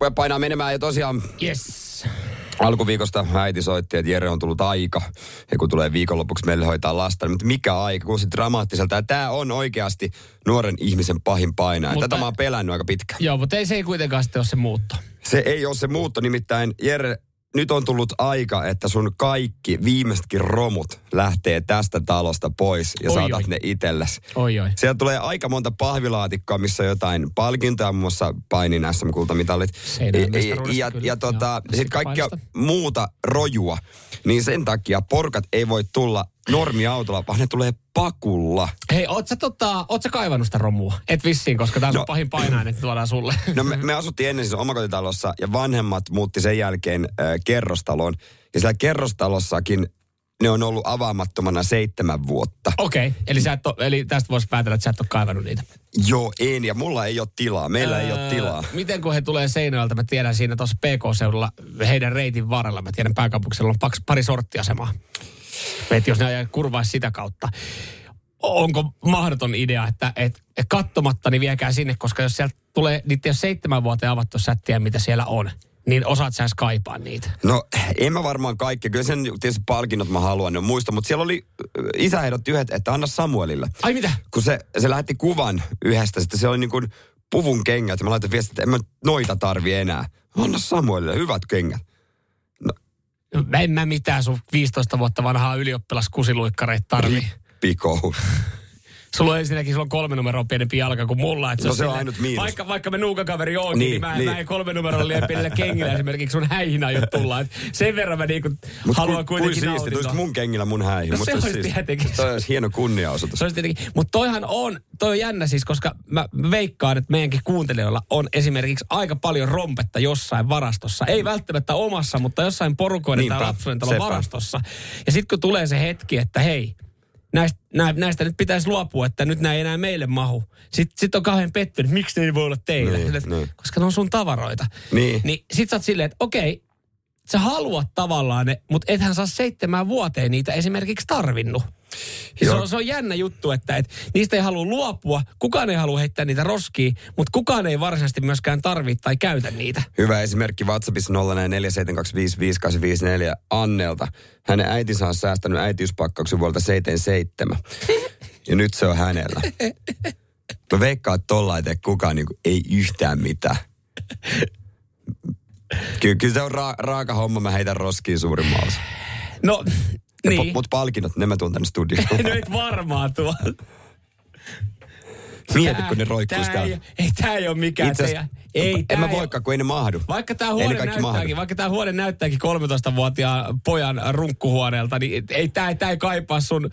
Voi painaa menemään ja tosiaan Yes. alkuviikosta äiti soitti, että Jere on tullut aika. Ja kun tulee viikonlopuksi meille hoitaa lasta, niin mutta mikä aika, kuulosti dramaattiselta. Ja tämä on oikeasti nuoren ihmisen pahin painaa. Mutta- Tätä mä oon pelännyt aika pitkään. Joo, mutta ei se ei kuitenkaan sitten ole se muutto. Se ei ole se muutto, nimittäin Jere, nyt on tullut aika, että sun kaikki viimeisetkin romut lähtee tästä talosta pois ja Oi, saatat oi. ne itsellesi. Oi oi. Sieltä tulee aika monta pahvilaatikkoa, missä on jotain palkintoja, muun muassa painin SM-kultamitalit. Ja, ja, kyllä, ja tota, sitten kaikkia Painista. muuta rojua. Niin sen takia porkat ei voi tulla normiautolla, vaan ne tulee pakulla. Hei, oot sä, tota, oot sä kaivannut sitä romua? Et vissiin, koska tää on No. pahin painainen, että tuodaan sulle. No me, me asuttiin ennen siis omakotitalossa ja vanhemmat muutti sen jälkeen äh, kerrostaloon. Ja siellä kerrostalossakin ne on ollut avaamattomana seitsemän vuotta. Okei, okay. eli, sä et eli tästä voisi päätellä, että sä et ole kaivannut niitä. Joo, en ja mulla ei ole tilaa. Meillä ei ole tilaa. Miten kun he tulee Seinäjoelta, mä tiedän siinä tuossa PK-seudulla heidän reitin varrella, mä tiedän pääkaupunkisella on pari sorttiasemaa. Et jos ne ajaa kurvaisi sitä kautta. Onko mahdoton idea, että et, et kattomatta niin viekää sinne, koska jos sieltä tulee, niitä seitsemän vuoteen avattu sättiä, mitä siellä on, niin osaat sä kaipaa niitä. No, en mä varmaan kaikki. Kyllä sen tietysti palkinnot mä haluan, ne on muista. Mutta siellä oli, isä ehdotti yhdet, että anna Samuelille. Ai mitä? Kun se, se lähetti kuvan yhdestä, sitten se oli niin kuin puvun kengät. Mä laitoin viestit, että en mä noita tarvi enää. Anna Samuelille, hyvät kengät. Mä en mä mitään sun 15 vuotta vanhaa ylioppilaskusiluikkareita tarvii. Piko. Sulla on ensinnäkin sulla on kolme numeroa pienempi jalka kuin mulla. Että No se on silleen- ainut miinus. Vaikka, vaikka me nuukakaveri onkin, niin, Niin, mä, niin. mä en kolme numeroa liian pienellä kengillä esimerkiksi sun häihin aio tulla. Et sen verran mä niinku haluan kuin kuitenkin siisti, nautintoa. tulisi mun kengillä mun häihin. No Musta se olisi olisi siisti. tietenkin. Toi olisi hieno kunniaosoitus. Se olisi tietenkin, mutta toihan on, toi on jännä siis, koska mä veikkaan, että meidänkin kuuntelijoilla on esimerkiksi aika paljon rompetta jossain varastossa. Ei välttämättä omassa, mutta jossain porukoiden tai lapsuuden talon varastossa. Ja sitten kun tulee se hetki, että hei, näistä, nä, näistä nyt pitäisi luopua, että nyt nämä ei enää meille mahu. Sitten sit on kauhean pettynyt, miksi ne ei voi olla teille. Niin, että niin. Koska ne on sun tavaroita. Niin. Niin sit sä oot silleen, että okei, sä haluat tavallaan ne, mutta ethän saa seitsemän vuoteen niitä esimerkiksi tarvinnut. Se, on, se on jännä juttu, että et, niistä ei halua luopua, kukaan ei halua heittää niitä roskiin, mutta kukaan ei varsinaisesti myöskään tarvitse tai käytä niitä. Hyvä esimerkki WhatsAppissa 0472555854 Annelta. Hänen äitinsä on säästänyt äitiyspakkauksen vuodelta 77. Ja nyt se on hänellä. Mä veikkaan, että tolla ei tee kukaan niin kuin, ei yhtään mitään. Kyllä, kyllä se on ra- raaka homma, mä heitän roskiin suurimman osa. No, Niin. niin. Mutta palkinnot, ne mä tuun tänne studioon. no et varmaan tuo. Mieti, kun ne roikkuisi tää ei, täällä. ei, tää ei ole mikään Itse teidän. asiassa, Ei, en tää mä voikaan, kun ei ne mahdu. Vaikka ne huone, näyttääkin, vaikka tämä huone näyttääkin 13-vuotiaan pojan runkkuhuoneelta, niin ei tämä tää ei kaipaa sun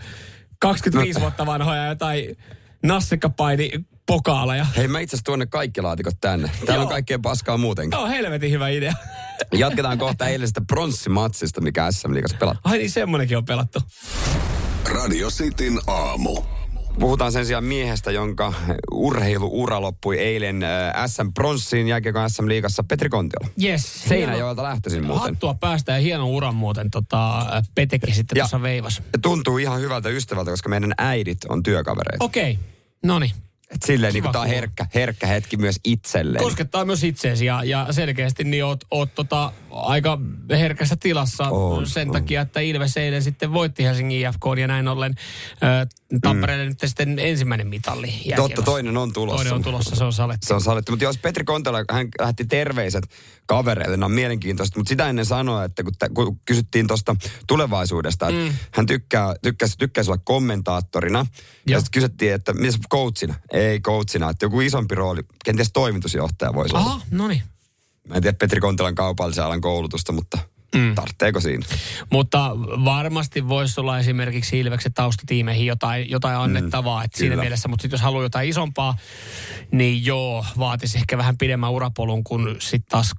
25 No. vuotta vanhoja jotain nassikkapaini pokaaleja. Hei, mä itse asiassa tuonne kaikki laatikot tänne. Täällä on Joo. kaikkea paskaa muutenkin. Joo, helvetin hyvä idea. Jatketaan kohta eilisestä pronssimatsista, mikä SM Liigassa pelattiin. Ai niin, semmonenkin on pelattu. Radio Cityn aamu. Puhutaan sen sijaan miehestä, jonka urheiluura loppui eilen äh, SM Pronssiin jälkeen SM Liigassa Petri Kontiola. Yes. Seinäjoelta lähtöisin muuten. Hattua päästä ja hieno uran muuten tota, Petekin sitten tuossa veivas. Ja tuntuu ihan hyvältä ystävältä, koska meidän äidit on työkavereita. Okei, okay. no niin. Et silleen niin tää on herkkä, herkkä hetki myös itselleen. Koskettaa myös itseesi ja, ja selkeästi niin oot, oot tota, aika herkässä tilassa On, sen on. takia, että Ilves eilen sitten voitti Helsingin IFK ja näin ollen äh, Tampereelle mm. nyt sitten ensimmäinen mitalli jääkiekossa. Totta, toinen on tulossa. Toinen on tulossa, se on salettu. Se on sallittu. Mutta jos Petri Kontola, hän lähti terveiset kavereille, ne on mielenkiintoista. Mutta sitä ennen sanoi, että kun, tä, kun kysyttiin tuosta tulevaisuudesta, että mm. hän tykkää, tykkäisi, tykkäisi olla kommentaattorina. Ja Joo. sitten kysyttiin, että mitäs coachina? Ei coachina, että joku isompi rooli, kenties toimitusjohtaja voisi olla. Aha, no niin. Mä en tiedä Petri Kontolan kaupallisen alan koulutusta, mutta Mm. Tartteeko siinä? Mutta varmasti voisi olla esimerkiksi Ilveksen taustatiimeihin jotain, jotain annettavaa. Mm, että siinä mielessä, mutta sitten jos haluaa jotain isompaa, niin joo, vaatisi ehkä vähän pidemmän urapolun kuin sitten taas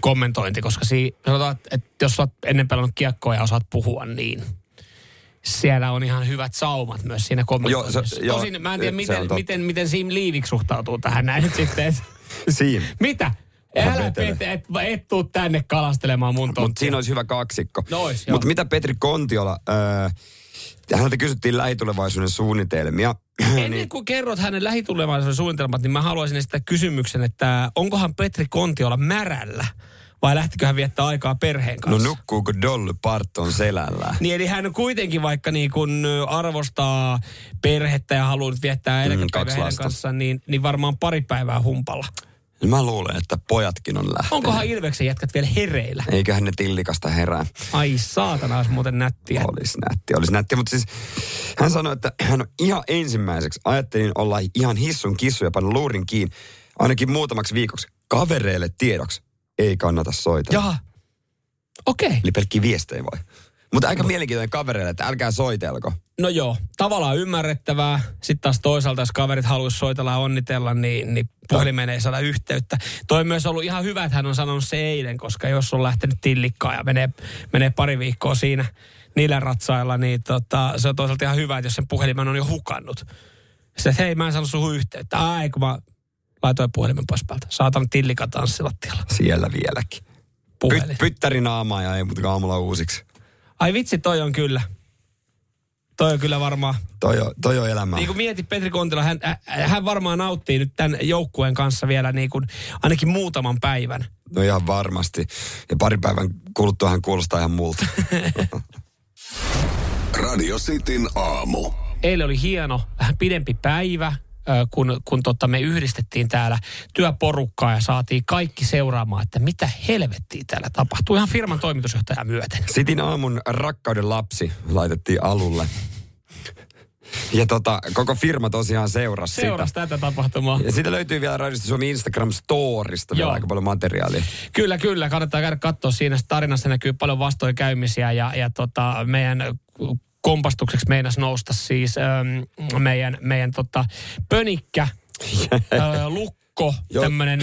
kommentointi, koska si, sanotaan, että jos olet ennen pelannut kiekkoa ja osaat puhua, niin siellä on ihan hyvät saumat myös siinä kommentoinnissa. Tosin mä en tiedä, miten, miten, miten Sim Liivik suhtautuu tähän näin nyt sitten. Sim. Mitä? Älä Pete, et, et tuu tänne kalastelemaan mun Mutta siinä olisi hyvä kaksikko. No Mutta mitä Petri Kontiola, äh, häneltä kysyttiin lähitulevaisuuden suunnitelmia. Ennen niin- kuin kerrot hänen lähitulevaisuuden suunnitelmat, niin mä haluaisin esittää kysymyksen, että onkohan Petri Kontiola märällä? vai lähtikö hän viettää aikaa perheen no kanssa? No nukkuuko Dolly Parton selällä? Niin eli hän kuitenkin vaikka niin kun arvostaa perhettä ja haluaa viettää eläkepäivää mm, kanssa, niin, niin varmaan pari päivää humpalla. Niin mä luulen, että pojatkin on lähtenyt. Onkohan Ilveksen jätkät vielä hereillä? Eiköhän ne tillikasta herää. Ai saatana, olisi muuten nättiä. Olisi nättiä, olisi nättiä. Mutta siis hän sanoi, että hän on ihan ensimmäiseksi. Ajattelin olla ihan hissun kissu ja panna luurin kiinni ainakin muutamaksi viikoksi kavereille tiedoksi. Ei kannata soitella. Jaha. Okei. Okay. Eli pelkki viestejä vai? Mutta aika mielenkiintoinen kavereille, että älkää soitelko. No joo, tavallaan ymmärrettävää. Sitten taas toisaalta, jos kaverit haluaisi soitella ja onnitella, niin, niin puhelimeen ei saada yhteyttä. Toi on myös ollut ihan hyvä, että hän on sanonut se eilen, koska jos on lähtenyt tillikkaan ja menee, menee pari viikkoa siinä niillä ratsailla, niin tota, se on toisaalta ihan hyvä, että jos sen puhelimen on jo hukannut. Sitten, että hei, mä en saanut suhun yhteyttä. Ai, kun mä laitoin puhelimen pois päältä. Saatan tillika tanssilattialla. Siellä vieläkin. Puhelin. Py, pyttäri naamaa ja ei muuta aamulla uusiksi. Ai vitsi, toi on kyllä. Toi on kyllä varmaan. Toi on, toi on elämää. Niin kuin mietit Petri Kontila, hän, hän varmaan nauttii nyt tämän joukkueen kanssa vielä niin kuin ainakin muutaman päivän. No ihan varmasti. Ja pari päivän kuluttua hän kuulostaa ihan multa. Radio Cityn aamu. Eilen oli hieno, vähän pidempi päivä kun, kun tota me yhdistettiin täällä työporukkaa ja saatiin kaikki seuraamaan, että mitä helvettiä täällä tapahtuu. Ihan firman toimitusjohtaja myöten. Sitin aamun rakkauden lapsi laitettiin alulle. Ja tota, koko firma tosiaan seurasi Seurasi sitä. tätä tapahtumaa. Ja siitä löytyy vielä Radio Suomi Instagram-storista vielä aika paljon materiaalia. Kyllä, kyllä. Kannattaa käydä katsoa siinä. Tarinassa näkyy paljon vastoinkäymisiä ja, ja tota, meidän kompastukseksi meinas nousta siis ähm, meidän, meidän tota, pönikkä, äh, luk, lukko, tämmöinen,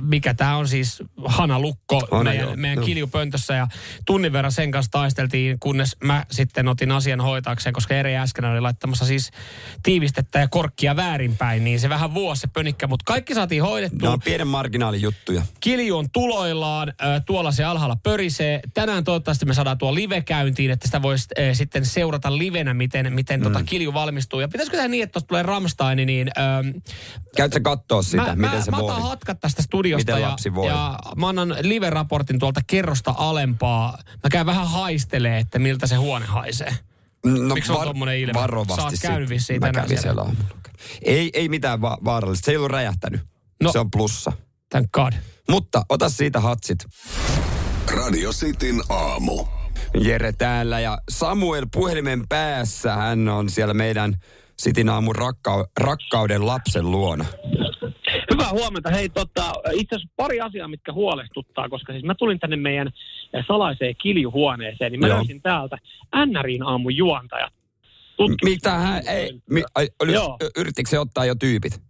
mikä tämä on siis hanalukko Hana, meidän, joo, meidän joo. kiljupöntössä ja tunnin verran sen kanssa taisteltiin, kunnes mä sitten otin asian hoitaakseen, koska eri äsken oli laittamassa siis tiivistettä ja korkkia väärinpäin, niin se vähän vuosi se pönikkä, mutta kaikki saatiin hoidettua. No on pienen marginaalin juttuja. Kilju on tuloillaan, tuolla se alhaalla pörisee. Tänään toivottavasti me saadaan tuo live käyntiin, että sitä voisi sitten seurata livenä, miten, miten tota mm. tota kilju valmistuu. Ja pitäisikö tämä niin, että tuosta tulee Ramstein, niin... Ähm, Käytkö katsoa sitä, mä, miten mä, se mä voi. Mä hatkat tästä studiosta miten lapsi ja, voi. ja mä annan live-raportin tuolta kerrosta alempaa. Mä käyn vähän haistelee, että miltä se huone haisee. No, Miksi on var- tommonen ilme? Varovasti. Sä oot käynyt vissiin tänään siellä. siellä ei, ei mitään va- vaarallista. Se ei ollut räjähtänyt. No, se on plussa. Thank God. Mutta ota siitä hatsit. Radio Cityn aamu. Jere täällä ja Samuel puhelimen päässä. Hän on siellä meidän Sitin aamun rakka- rakkauden lapsen luona. Hyvää huomenta. Hei, tota, itse asiassa pari asiaa, mitkä huolestuttaa, koska siis mä tulin tänne meidän eh, salaiseen kiljuhuoneeseen, niin mä Joo. löysin täältä NRin aamun juontaja. Mitä hän, ei, mi, ai, oli, yrittikö se ottaa jo tyypit?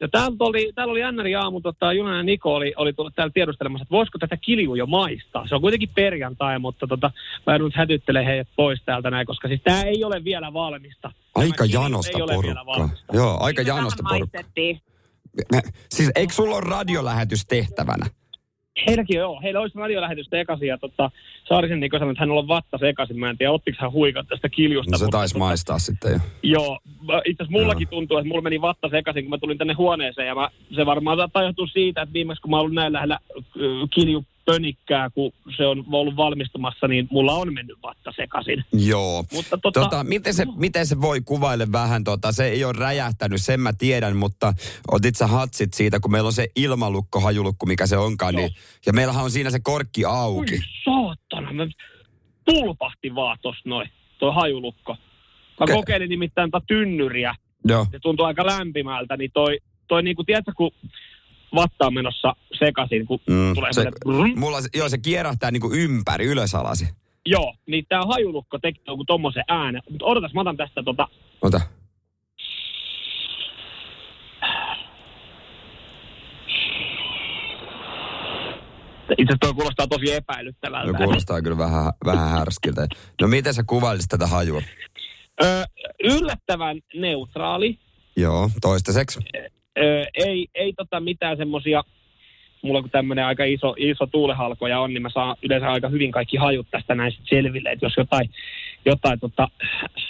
Ja täällä oli, täällä oli Annari aamu, tota, Junan ja Niko oli, oli tullut täällä tiedustelemassa, että voisiko tätä kilju jo maistaa. Se on kuitenkin perjantai, mutta tota, mä en nyt hätyttele heidät pois täältä näin, koska siis tämä ei ole vielä valmista. Aika janosta porukkaa. Joo, aika janosta porukkaa. Siis eikö sulla ole radiolähetys tehtävänä? Heilläkin joo, heillä olisi radiolähetys sekaisin ja tota, Saarisen Niko sanoi, että hän on vatta sekaisin. Mä en tiedä, ottiko hän huikat tästä kiljusta. No se taisi tota, maistaa sitten jo. Joo, itse asiassa mullakin joo. tuntuu, että mulla meni vatta sekaisin, kun mä tulin tänne huoneeseen. Ja mä, se varmaan saattaa johtua siitä, että viimeksi kun mä ollut näin lähellä kilju pönikkää, kun se on ollut valmistumassa, niin mulla on mennyt vatta sekaisin. Joo. Mutta tota, tota, miten, se, miten se voi kuvaille vähän? Tota, se ei ole räjähtänyt, sen mä tiedän, mutta otit sä hatsit siitä, kun meillä on se ilmalukko, hajulukko, mikä se onkaan. Niin, ja meillähän on siinä se korkki auki. Ui saatana, mä pulpahti vaan tossa noin, toi hajulukko. Mä Ke- kokeilin nimittäin tätä tynnyriä. Joo. Se tuntuu aika lämpimältä, niin toi, toi niinku, tiedätkö, kun vatta on menossa sekaisin, kun mm, tulee se, mulla, Joo, se kierähtää niin kuin ympäri, ylös alasi. Joo, niin tämä hajulukko tekee joku tommosen äänen. Mutta odotas, mä otan tästä tota... Ota. Itse asiassa kuulostaa tosi epäilyttävältä. No kuulostaa kyllä vähän, vähän härskiltä. No miten sä kuvailisit tätä hajua? Öö, yllättävän neutraali. Joo, toistaiseksi. Öö, ei, ei tota mitään semmosia, mulla kun tämmöinen aika iso, iso tuulehalkoja on, niin mä saan yleensä aika hyvin kaikki hajut tästä näin selville, että jos jotain, jotain tota,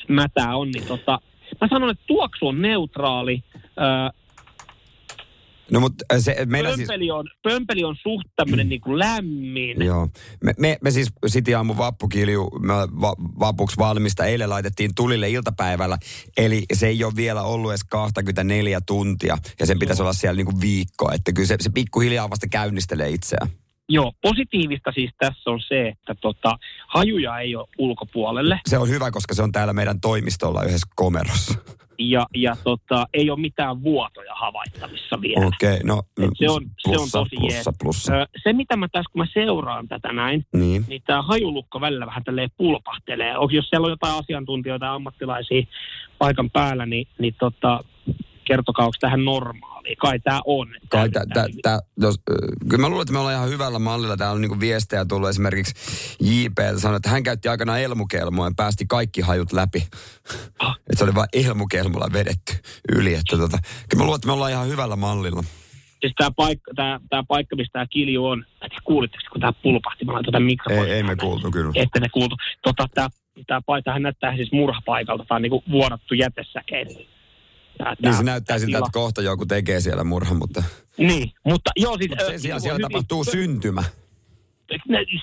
mätää on, niin tota, mä sanon, että tuoksu on neutraali. Öö, No mutta äh, se, meidän pömpeli, siis... on, pömpeli on suht tämmöinen niin kuin lämmin. Joo. Me, me, me siis City Aamu vappukilju me va, vapuksi valmista eilen laitettiin tulille iltapäivällä. Eli se ei ole vielä ollut edes 24 tuntia. Ja sen pitäisi olla siellä niin kuin viikko. Että kyllä se, se pikkuhiljaa vasta käynnistelee itseään. Joo, positiivista siis tässä on se, että tota, hajuja ei ole ulkopuolelle. Se on hyvä, koska se on täällä meidän toimistolla yhdessä komerossa ja, ja tota, ei ole mitään vuotoja havaittavissa vielä. Okei, okay, no Et se on, plussa, se on tosi plussa, plussa. Se, mitä mä tässä, kun mä seuraan tätä näin, niin, niin tämä hajulukko välillä vähän tälleen pulpahtelee. Jos siellä on jotain asiantuntijoita ja ammattilaisia paikan päällä, niin, niin tota, kertokaa, onko tähän normaali? Kai tämä on. Kai tää, tää, tää, jos, kyllä mä luulen, että me ollaan ihan hyvällä mallilla. Täällä on niinku viestejä tullut esimerkiksi JP, sanoi, että hän käytti aikana elmukelmoa ja päästi kaikki hajut läpi. Ah. että se oli vain elmukelmulla vedetty yli. Että tota, kyllä mä luulen, että me ollaan ihan hyvällä mallilla. Siis tämä paikka, tää, tää paikka, missä tämä kilju on, että kuulitteko, kun tämä pulpahti, mä laitan mikrofonia. Ei, ei me kuultu kyllä. Ette me kuultu. Tota, tämä tää paikka näyttää siis murhapaikalta, tämä on niinku vuodattu jätesäkeinen. Tää, niin se näyttää siltä, että kohta joku tekee siellä murhan, mutta... Niin, mutta joo siis... Mutta sen sijaan siellä hyvin... tapahtuu syntymä.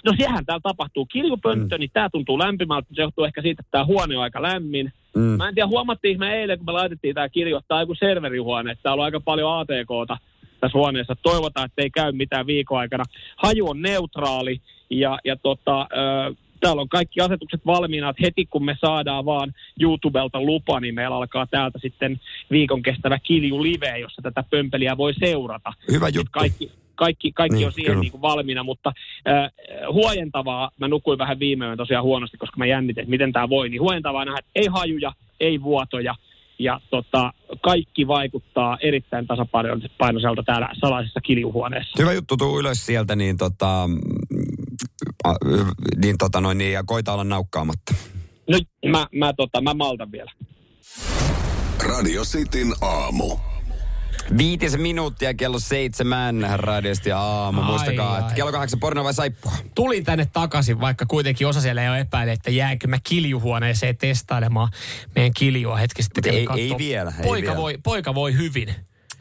No sehän täällä tapahtuu. Kiljupönttö, mm. niin tämä tuntuu lämpimältä. Se johtuu ehkä siitä, että tämä huone on aika lämmin. Mm. Mä en tiedä, huomattiin me eilen, kun me laitettiin tämä kirjo, että tämä on joku serverihuone. Että täällä on aika paljon ATKta tässä huoneessa. Toivotaan, että ei käy mitään viikon aikana. Haju on neutraali ja, ja tota, täällä on kaikki asetukset valmiina, että heti kun me saadaan vaan YouTubelta lupa, niin meillä alkaa täältä sitten viikon kestävä kilju live, jossa tätä pömpeliä voi seurata. Hyvä juttu. kaikki, kaikki, kaikki niin, on siihen niin kuin valmiina, mutta äh, huojentavaa, mä nukuin vähän viime yön tosiaan huonosti, koska mä jännitin, että miten tämä voi, niin huojentavaa nähdä, että ei hajuja, ei vuotoja, ja tota, kaikki vaikuttaa erittäin tasapainoiselta täällä salaisessa kiljuhuoneessa. Hyvä juttu, tuu ylös sieltä, niin tota, niin, tota noin, niin, ja koita olla naukkaamatta. No mä, mä, tota, mä maltan vielä. Radio Cityn aamu. Viitisen minuuttia kello seitsemän radiosti aamu. Ai, Muistakaa, ai. että kello kahdeksan porno vai saippua? Tulin tänne takaisin, vaikka kuitenkin osa siellä ei ole epäile, että jäänkö mä kiljuhuoneeseen testailemaan meidän kiljua hetki sitten. Ei, ei vielä. Ei poika, vielä. Voi, poika voi hyvin.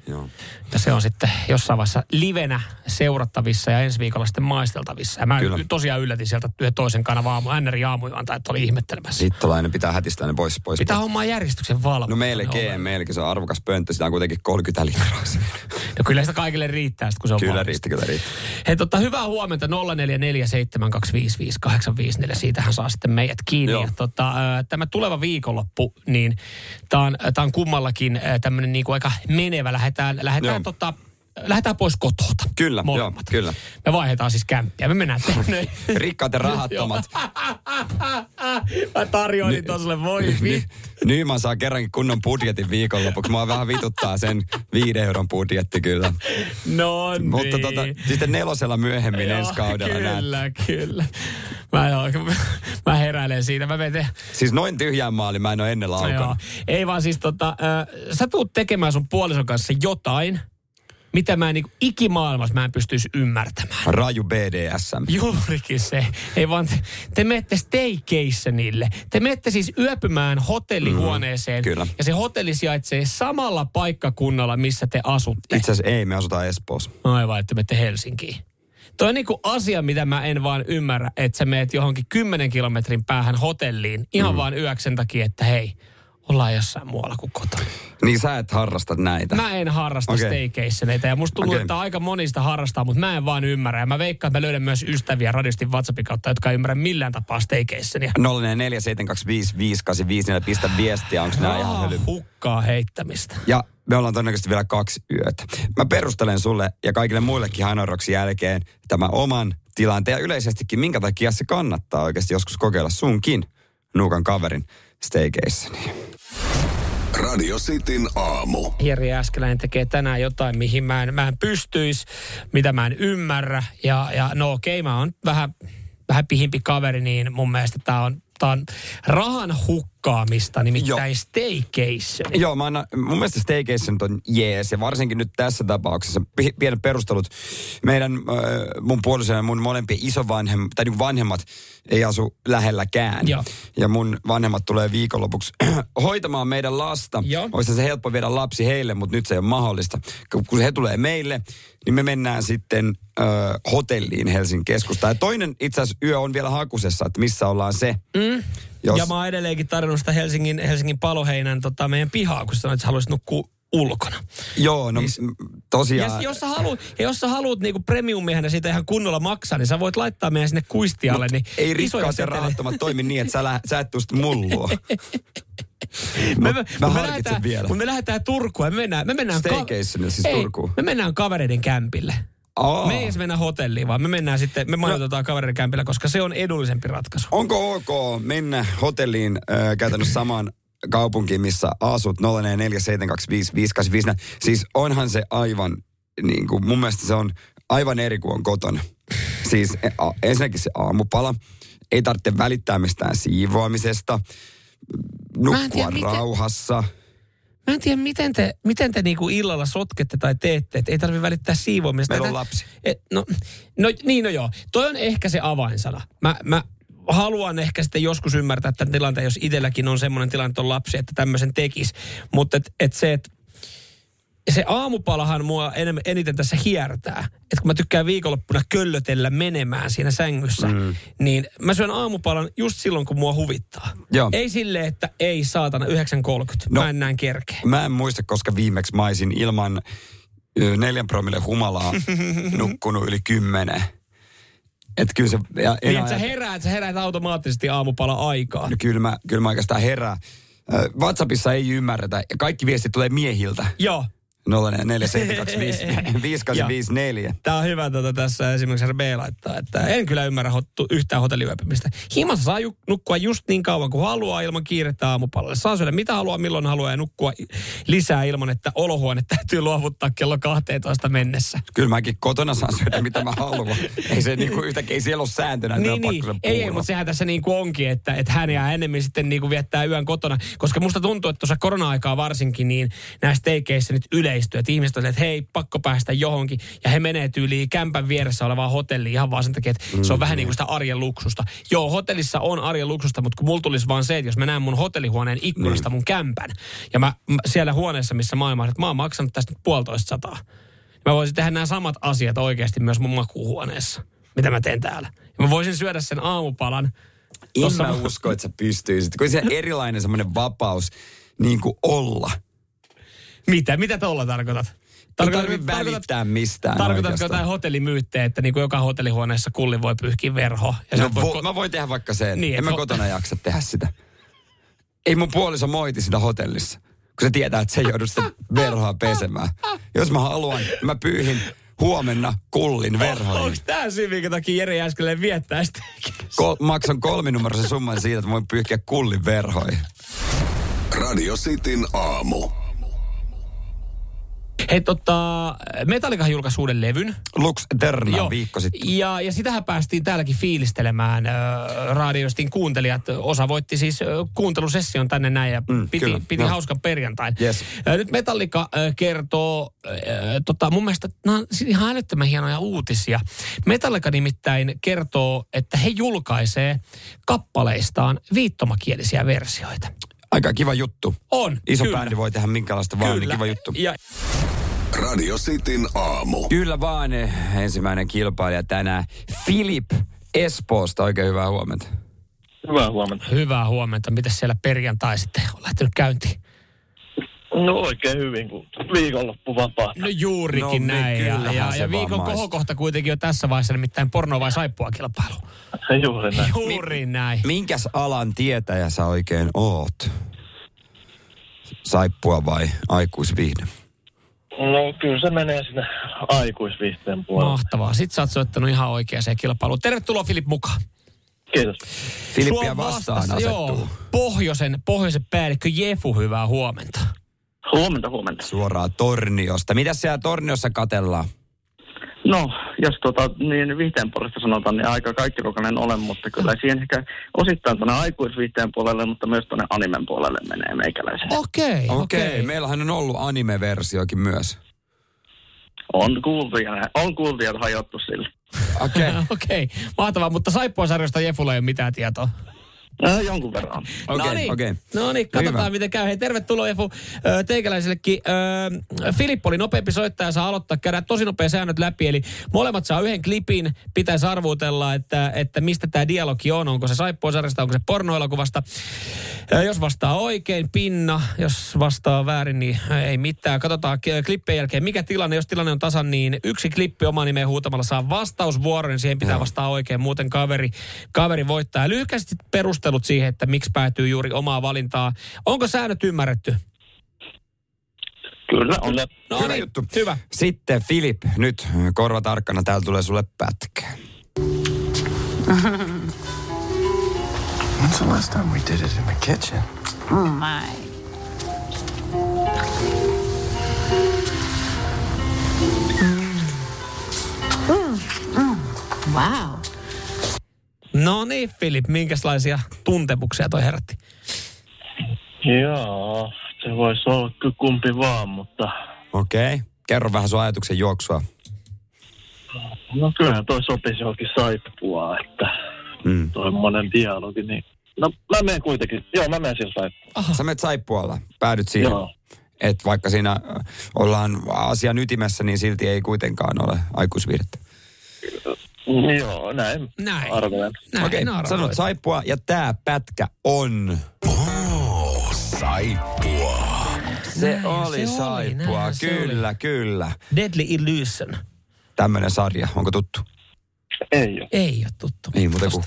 Joo. Ja se on sitten jossain vaiheessa livenä seurattavissa ja ensi viikolla sitten maisteltavissa. Ja mä Kyllä. tosiaan yllätin sieltä yhden toisen kanavan aamu, NRI aamu antaa, että oli ihmettelemässä. Hittolainen pitää hätistä ne pois. pois pitää hommaa järjestyksen valvonta. No melkein, melkein. Se on arvokas pönttö. Sitä on kuitenkin 30 litraa. no kyllä sitä kaikille riittää, kun se on Kyllä riittää, kyllä riittää. Hei, totta, hyvää huomenta 0447255854. Siitähän saa sitten meidät kiinni. Ja, tota, tämä tuleva viikonloppu, niin tämä on, on kummallakin tämmöinen niinku aika menevä. Lähdetään, lähdetään tota, lähdetään pois kotota. Kyllä, joo, kyllä. Me vaihdetaan siis kämppiä. Me mennään tänne. Rikkaat ja rahattomat. Mä tarjoin Ny- tuolle voi ny- Nyman saa kerrankin kunnon budjetin viikonlopuksi. Mua vähän vituttaa sen viiden euron budjetti kyllä. No niin. Mutta tota, sitten nelosella myöhemmin joo, ensi kaudella Kyllä, näet. kyllä. Mä, mä heräilen siitä. Mä menen... Siis noin tyhjään maali mä en ole ennen laukanut. Ei vaan siis tota, äh, sä tuut tekemään sun puolison kanssa jotain – mitä mä en niin ikimaailmassa mä en pystyisi ymmärtämään. Raju BDSM. Juurikin se. Ei vaan te, te menette staycationille. Te menette siis yöpymään hotellihuoneeseen. Mm, kyllä. Ja se hotelli sijaitsee samalla paikkakunnalla, missä te asutte. Itse asiassa ei, me asutaan Espoossa. Aivan, että menette Helsinkiin. Toi on niinku asia, mitä mä en vaan ymmärrä, että sä meet johonkin 10 kilometrin päähän hotelliin ihan mm. vaan yöksen takia, että hei, ollaan jossain muualla kuin kotona. Niin sä et harrasta näitä? Mä en harrasta okay. staycationeita ja musta tuntuu, okay. että aika monista harrastaa, mutta mä en vaan ymmärrä. Ja mä veikkaan, että mä löydän myös ystäviä radistin WhatsAppin kautta, jotka ei ymmärrä millään tapaa staycationia. 047255854, pistä viestiä, onko nämä ihan höly? hukkaa heittämistä. Ja me ollaan todennäköisesti vielä kaksi yötä. Mä perustelen sulle ja kaikille muillekin Hainoroksin jälkeen tämän oman tilanteen ja yleisestikin, minkä takia se kannattaa oikeasti joskus kokeilla sunkin nuukan kaverin staycationia. Radio Cityn aamu. Jeri Äskeläinen tekee tänään jotain, mihin mä en, mä en pystyisi, mitä mä en ymmärrä. Ja, ja no okei, okay, mä oon vähän, vähän pihimpi kaveri, niin mun mielestä tää on, tää on rahan hukkaamista, nimittäin Joo. staycation. Joo, mä annan, mun mielestä staycation on jees, ja varsinkin nyt tässä tapauksessa, pienet perustelut. Meidän, äh, mun puoliso ja mun molempien isovanhemmat, tai niin vanhemmat ei asu lähelläkään. Joo. Ja mun vanhemmat tulee viikonlopuksi hoitamaan meidän lasta. Olisi se helppo viedä lapsi heille, mutta nyt se ei ole mahdollista. Kun he tulee meille, niin me mennään sitten ö, hotelliin Helsingin keskustaan. Ja toinen itse asiassa yö on vielä hakusessa, että missä ollaan se. Mm. Jos... Ja mä oon edelleenkin tarjonnut sitä Helsingin, Helsingin paloheinän tota, meidän pihaa, kun sanoit, että haluaisit nukkua ulkona. Joo, no niin, tosiaan. Ja jos sä haluat, ja jos sä haluat niinku premiummiehenä siitä ihan kunnolla maksaa, niin sä voit laittaa meidän sinne kuistialle. Niin ei rikkaat ja rahattomat toimi niin, että sä, lä, sä et tuosta mullua. me, me, mä me lähdetään, vielä. Kun me lähdetään Turkuun, me mennään... Me mennään Staycation, siis ei, Turkuun. Me mennään kavereiden kämpille. Oh. Me ei edes mennä hotelliin, vaan me mennään sitten, me majoitetaan no. kavereiden kämpillä, koska se on edullisempi ratkaisu. Onko ok mennä hotelliin äh, käytännössä samaan kaupunkiin, missä asut 047255855? Siis onhan se aivan, niin kuin, mun mielestä se on aivan eri kuin on kotona. Siis a, ensinnäkin se aamupala, ei tarvitse välittää mistään siivoamisesta, nukkua tiedä, rauhassa. Miten Mä en tiedä, miten te, miten te niinku illalla sotkette tai teette, että ei tarvitse välittää siivoamista. Meillä on lapsi. Et, no, no, niin no joo. Toi on ehkä se avainsana. Mä, mä haluan ehkä sitten joskus ymmärtää tämän tilanteen, jos itselläkin on semmoinen tilanne, että on lapsi, että tämmöisen tekisi. Mutta et, et se, että se aamupalahan mua en, eniten tässä hiertää. Että kun mä tykkään viikonloppuna köllötellä menemään siinä sängyssä, mm. niin mä syön aamupalan just silloin, kun mua huvittaa. Joo. Ei silleen, että ei saatana 9.30. No, mä en näin kerkeä. Mä en muista, koska viimeksi mä olisin ilman neljän promille humalaa nukkunut yli kymmenen. Että kyllä se... Ja niin, että sä heräät, sä heräät automaattisesti aamupala aikaa. No kyllä mä, kyllä mä oikeastaan herään. WhatsAppissa ei ymmärretä. Kaikki viestit tulee miehiltä. Joo. 04725554. Tämä on hyvä tuota, tässä esimerkiksi RB laittaa, että en kyllä ymmärrä hottu, yhtään hotelliyöpymistä. Himassa saa ju, nukkua just niin kauan kuin haluaa ilman kiirettä aamupalalle. Saa syödä mitä haluaa, milloin haluaa ja nukkua lisää ilman, että olohuone täytyy luovuttaa kello 12 mennessä. Kyllä mäkin kotona saan syödä mitä mä haluan. ei se niinku yhtäkkiä, ei siellä ole sääntönä, niin, niin. Ei, ei, mutta sehän tässä niinku onkin, että, että hän jää enemmän sitten niinku viettää yön kotona. Koska musta tuntuu, että tuossa korona-aikaa varsinkin, niin näissä teikeissä nyt yle yleistyy. Että ihmiset on, että hei, pakko päästä johonkin. Ja he menee tyyliin kämpän vieressä olevaan hotelliin ihan vaan sen takia, että mm, se on vähän niin kuin sitä arjen luksusta. Joo, hotellissa on arjen luksusta, mutta kun mulla tulisi vaan se, että jos mä näen mun hotellihuoneen ikkunasta mm. mun kämpän, ja mä, siellä huoneessa, missä maailma että mä oon maksanut tästä puolitoista sataa. Mä voisin tehdä nämä samat asiat oikeasti myös mun makuuhuoneessa, mitä mä teen täällä. Ja mä voisin syödä sen aamupalan. En Tossa... mä usko, että sä pystyisit. Kun se erilainen semmoinen vapaus niin kuin olla – mitä? Mitä tuolla tarkoitat? Tarkoitat, ei välittää mistään Tarkoitatko jotain hotellimyyttejä, että niin kuin joka hotellihuoneessa kulli voi pyyhkiä verho? Ja no, vo, ko- mä voin tehdä vaikka sen. Niin, en mä ho- kotona jaksa tehdä sitä. Ei mun puoliso moiti sitä hotellissa, kun se tietää, että se ei joudu sitä verhoa pesemään. Jos mä haluan, mä pyyhin huomenna kullin verhoihin. Onko tämä syy, minkä takia Jere Jääskeleen viettää sitä? Kol- maksan kolminumeroisen summan siitä, että mä voin pyyhkiä kullin verhoihin. Radio Cityn aamu. Hei tota, Metallica julkaisi uuden levyn. Lux Eterna Joo. viikko sitten. Ja, ja sitähän päästiin täälläkin fiilistelemään. Äh, radioistin kuuntelijat, osa voitti siis äh, kuuntelusession tänne näin ja mm, piti, kyllä. piti no. hauskan perjantain. Yes. Äh, nyt Metallica äh, kertoo, äh, tota, mun mielestä nämä on ihan älyttömän hienoja uutisia. Metallica nimittäin kertoo, että he julkaisee kappaleistaan viittomakielisiä versioita. Aika kiva juttu. On, Iso kyllä. bändi voi tehdä minkälaista vaan, niin kiva juttu. Ja... Radio Cityn aamu. Kyllä vaan ensimmäinen kilpailija tänään. Filip Espoosta, oikein hyvää huomenta. Hyvää huomenta. Hyvää huomenta. Miten siellä perjantai sitten on lähtenyt käyntiin? No oikein hyvin, kun viikonloppu vapaa. No juurikin no, näin. Ja, ja, ja viikon kohokohta kuitenkin on tässä vaiheessa nimittäin porno vai saippua kilpailu. Juuri näin. Juuri näin. Minkäs alan tietäjä sä oikein oot? Saippua vai aikuisviihde? No kyllä se menee sinne aikuisviihteen puolelle. Mahtavaa. Sitten sä oot soittanut ihan oikeaan kilpailuun. Tervetuloa Filip mukaan. Kiitos. Filippiä vastaan asettuu. Joo, pohjoisen, pohjoisen päällikkö Jefu, hyvää huomenta. Huomenta, huomenta. Suoraan Torniosta. Mitä siellä Torniossa katellaan? No, jos tota, niin viihteen puolesta sanotaan, niin aika kaikkiruokainen olen, mutta kyllä siihen ehkä osittain tuonne aikuisviihteen puolelle, mutta myös tuonne animen puolelle menee meikäläisen. Okei, Okei, okei. okay. meillähän on ollut anime-versiokin myös. On kuultu ja, on kuultu ja hajottu sille. Okei. Okay. Okei, mahtavaa, mutta Saippua-sarjosta Jefulla ei ole mitään tietoa. Äh, jonkun verran. Okei, no niin, okei. no niin, katsotaan Hyvä. miten käy. Hei, tervetuloa Jefu teikäläisellekin. Filippo oli nopeampi soittaja, saa aloittaa, käydään tosi nopea säännöt läpi. Eli molemmat saa yhden klipin, pitäisi arvuutella, että, että mistä tämä dialogi on. Onko se Saippua-sarjasta, onko se pornoelokuvasta. Ö, jos vastaa oikein, pinna. Jos vastaa väärin, niin ei mitään. Katsotaan klippien jälkeen, mikä tilanne. Jos tilanne on tasan, niin yksi klippi oma nimeen huutamalla saa vastausvuoron, niin siihen pitää vastaa oikein. Muuten kaveri, kaveri voittaa. Lyhykästi perustelut siihen, että miksi päätyy juuri omaa valintaa. Onko säännöt ymmärretty? Kyllä on. No Hyvä niin, juttu. Hyvä. Sitten Filip, nyt korva tarkkana, täällä tulee sulle pätkä. When's the last time we did it in the kitchen? Oh my. Mm. Mm. Wow. No niin, Filip, minkälaisia tuntemuksia toi herätti? Joo, se voisi olla kyllä kumpi vaan, mutta Okei. Okay. Kerro vähän sun ajatuksen juoksua. no kyllähän toi sopisi johonkin saippua, että Mm. toimmonen dialogi, niin no mä menen kuitenkin, joo mä menen sillä saippua. Sä menet saippualla, päädyt siihen. Joo. Että vaikka siinä äh, ollaan asian ytimessä, niin silti ei kuitenkaan ole aikuisviihdettä. Joo, näin, Näin. arvelen. Näin Okei, arvoit. sanot saippua ja tää pätkä on... Oh, saippua. Se Näin oli se oli, saippua, näin se kyllä, kyllä. Deadly Illusion. Tämmönen sarja, onko tuttu? Ei ole. Ei ole tuttu. Ei muuta kuin...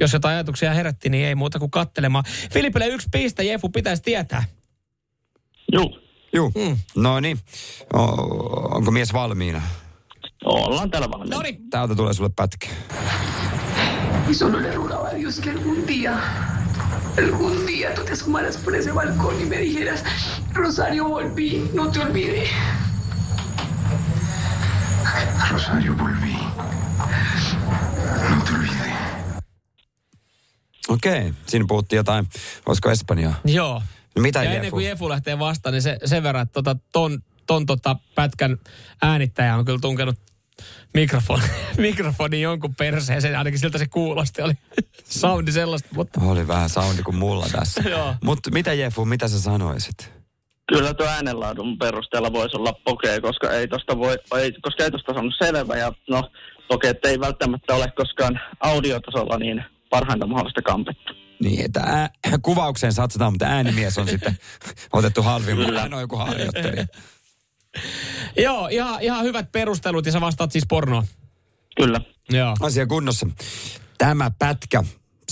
Jos jotain ajatuksia herätti, niin ei muuta kuin kattelemaan. Filipille yksi piste, Jefu pitäisi tietää. Juu, Juu, Mm. no niin. O- onko mies valmiina? ollaan täällä valmiina. No niin. Täältä tulee sulle pätkä. Y solo le rogaba a Dios que algún día, algún día tú te asomaras por ese balcón y me dijeras, Rosario, volví, no te olvidé. Rosario, volví. No te olvidé. Okei, siinä puhuttiin jotain, olisiko Espanjaa? Joo. No mitä ja Jefu? ennen kuin Jefu lähtee vastaan, niin se, sen verran, että tota, ton, ton tota pätkän äänittäjä on kyllä tunkenut mikrofoni, mikrofoni jonkun perseeseen, ainakin siltä se kuulosti, oli soundi sellaista, mutta Oli vähän soundi kuin mulla tässä. Mutta mitä Jefu, mitä sä sanoisit? Kyllä tuo äänenlaadun perusteella voisi olla pokee, koska ei tosta voi, ei, koska ei tosta saanut selvä ja no pokeet ei välttämättä ole koskaan audiotasolla niin parhainta mahdollista kampetta. Niin, että ää, kuvaukseen satsataan, mutta äänimies on sitten otettu halvimmalle. Hän on joku harjoittelija. joo, ihan, ihan hyvät perustelut ja sä vastaat siis pornoa. Kyllä. Joo. Asia kunnossa. Tämä pätkä,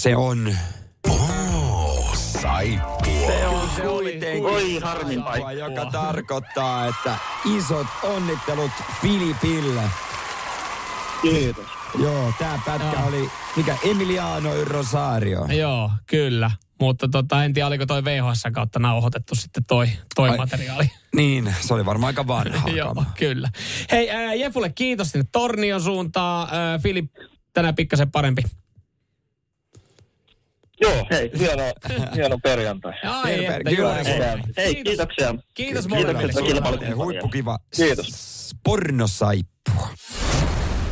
se on... Oh, saippua. Se on kuitenkin Oi, harmin paikka. joka tarkoittaa, että isot onnittelut Filipille. Kiitos. Joo, tämä pätkä Joo. oli, mikä Emiliano Rosario. Joo, kyllä. Mutta tota, en tiedä, oliko toi VHS kautta nauhoitettu sitten toi, toi Ai. materiaali. Niin, se oli varmaan aika vanha. Joo, kyllä. Hei, ää, Jefulle kiitos sinne Tornion suuntaan. Ää, Filip, tänään pikkasen parempi. Joo, hei, hieno, hieno perjantai. Ai, Terve, että, kyllä, hei. Hei, Kiitos. kiitoksia. Kiitos Kiitoksia molemmille. kilpailukumppanille. Huippukiva. Kiitos. S- Pornosaippua.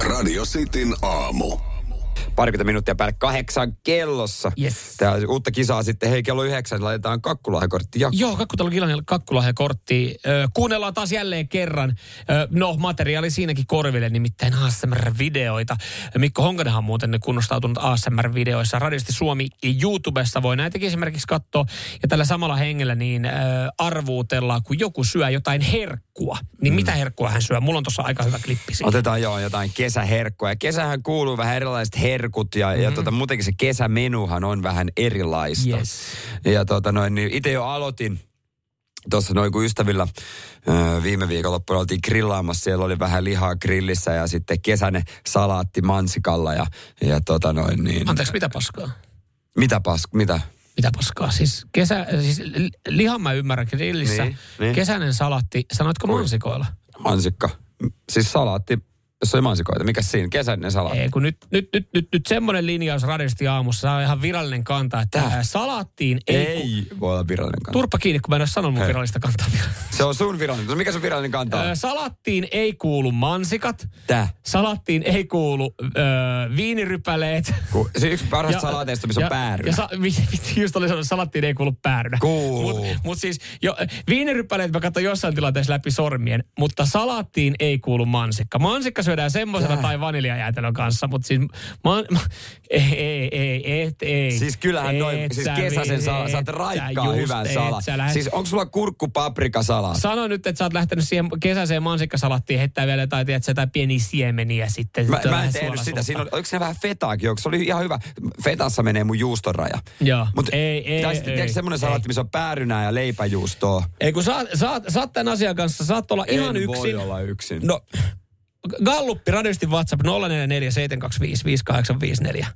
Radio Cityn aamu. Parikymmentä minuuttia päälle kahdeksan kellossa. Yes. Tää uutta kisaa sitten. Hei, kello yhdeksän laitetaan kakkulahjakortti jakoon. Joo, Kakkutalo Kilanen kakkulahjakortti. Ö, kuunnellaan taas jälleen kerran. Ö, no, materiaali siinäkin korville, nimittäin ASMR-videoita. Mikko Honkanenhan on muuten kunnostautunut ASMR-videoissa. Radiosti Suomi ja YouTubessa voi näitäkin esimerkiksi katsoa. Ja tällä samalla hengellä niin ö, arvuutellaan, kun joku syö jotain herkkua. Niin mm. mitä herkkua hän syö? Mulla on tuossa aika hyvä klippi siitä. Otetaan joo jotain kesäherkkoja. Kesähän kuuluu vähän erilaiset herkut ja, mm-hmm. ja tota, muutenkin se kesämenuhan on vähän erilaista. Yes. Ja tota noin, niin itse jo aloitin tuossa noin kun ystävillä ö, viime viikonloppuna oltiin grillaamassa, siellä oli vähän lihaa grillissä ja sitten kesäinen salaatti mansikalla ja, ja tota noin niin. Anteeksi, mitä paskaa? Mitä pask, mitä? Mitä paskaa? Siis, kesä, siis li- lihan mä ymmärrän grillissä. Niin, niin. Kesäinen salatti, sanoitko mansikoilla? Mansikka. Siis salaatti, jos oli mansikoita. Mikä siinä? Kesäinen salaatti. Ei, kun nyt, nyt, nyt, nyt, nyt semmoinen linjaus radisti aamussa, se on ihan virallinen kanta, että ää, salaattiin ei... Ei voi olla virallinen kanta. Turpa kiinni, kun mä en ole sanonut mun Hei. virallista kantaa vielä. Se on sun virallinen. Mikä sun virallinen kanta on? Ö, Salattiin ei kuulu mansikat. Tää. Salattiin ei kuulu ö, viinirypäleet. Ku, se yksi parhaista salaateista, missä on päärynä. Ja sa, just oli sanonut, että salattiin ei kuulu päärynä. Kuuluu. Mut, mut siis jo, viinirypäleet mä katson jossain tilanteessa läpi sormien, mutta salattiin ei kuulu mansikka. Mansikka syödään semmoisena tai vaniljajäätelön kanssa, mutta siis man, ma, ei, ei, ei, et, ei. Siis kyllähän Et noin, siis sä kesäisen sala, saat raikkaa sä hyvän salan. sä Siis onko sulla kurkku paprika salaatti? Sano nyt, että sä oot lähtenyt siihen kesäiseen mansikkasalattiin heittää vielä jotain, tiedätkö, jotain pieniä siemeniä sitten. Mä, mä en tehnyt sitä. Siinä oli, oliko siinä vähän fetaakin? Onko se oli ihan hyvä? Fetassa menee mun juustonraja. Joo. Mutta Ei, ei, tai sitten ei, tiedätkö semmoinen ei. salaatti, missä on päärynää ja leipäjuustoa? Ei kun saat, saat, saat tämän asian kanssa, saat olla ihan en yksin. voi olla yksin. No, Galluppi, radiosti WhatsApp 0447255854.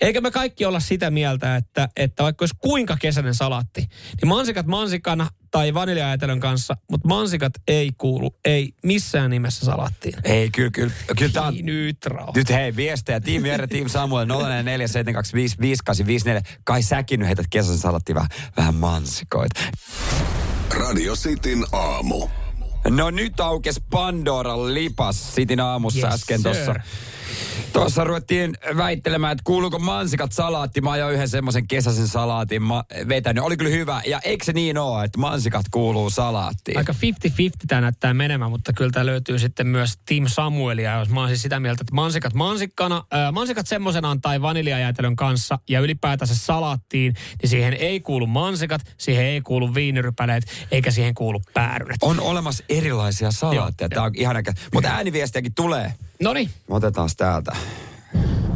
Eikä me kaikki olla sitä mieltä, että, että vaikka olisi kuinka kesäinen salaatti, niin mansikat mansikana tai vaniljajäätelön kanssa, mutta mansikat ei kuulu, ei missään nimessä salaattiin. Ei, kyllä, kyllä. Kyllä Niin nyt rauha. nyt hei, viestejä. Tiimi Jere, Team Samuel, 0447255854. Kai säkin nyt heität kesäisen salattiin vähän, vähän mansikoita. Radio Cityn aamu. No nyt aukes Pandoran lipas Sitin aamussa Yes, äsken tuossa. Tuossa ruvettiin väittelemään, että kuuluuko mansikat salaatti. Mä ajoin yhden semmoisen kesäisen salaatin mä vetänyt. Oli kyllä hyvä. Ja eikö se niin ole, että mansikat kuuluu salaattiin? Aika 50-50 tämä näyttää menemään, mutta kyllä tämä löytyy sitten myös Team Samuelia, jos mä oon siis sitä mieltä, että mansikat mansikkana, äh, mansikat semmoisenaan tai vaniljajäätelön kanssa ja ylipäätänsä salaattiin, niin siihen ei kuulu mansikat, siihen ei kuulu viinirypäleet, eikä siihen kuulu päärynät. On olemassa erilaisia salaatteja. Tämä on ihan. Mutta ääniviestiäkin tulee. No niin, Otetaan täältä.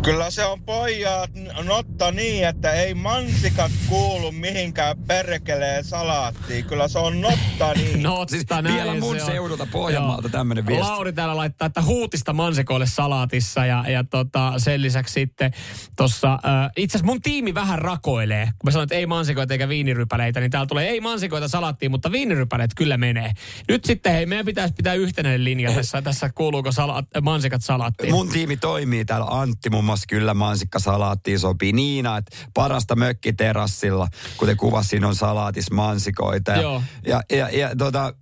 Kyllä se on pojat notta niin, että ei mansikat kuulu mihinkään perkeleen salaattiin. Kyllä se on notta niin. no Siis näin vielä mun se seudulta Pohjanmaalta Joo. tämmönen viesti. Lauri täällä laittaa, että huutista mansikoille salaatissa ja, ja tota, sen lisäksi sitten tuossa, äh, itse asiassa mun tiimi vähän rakoilee. Kun mä sanoin, että ei mansikoita eikä viinirypäleitä, niin täällä tulee ei mansikoita salaattiin, mutta viinirypäleet kyllä menee. Nyt sitten hei, meidän pitäisi pitää yhtenäinen linja tässä, tässä kuuluuko sala, mansikat salaattiin. Mun tiimi toimii täällä. Antti muun muassa kyllä mansikkasalaattiin sopii. Niina, että parasta mökkiterassilla, kuten kuvasi, siinä on salaatis mansikoita. Ja, Joo. ja, ja, ja tota,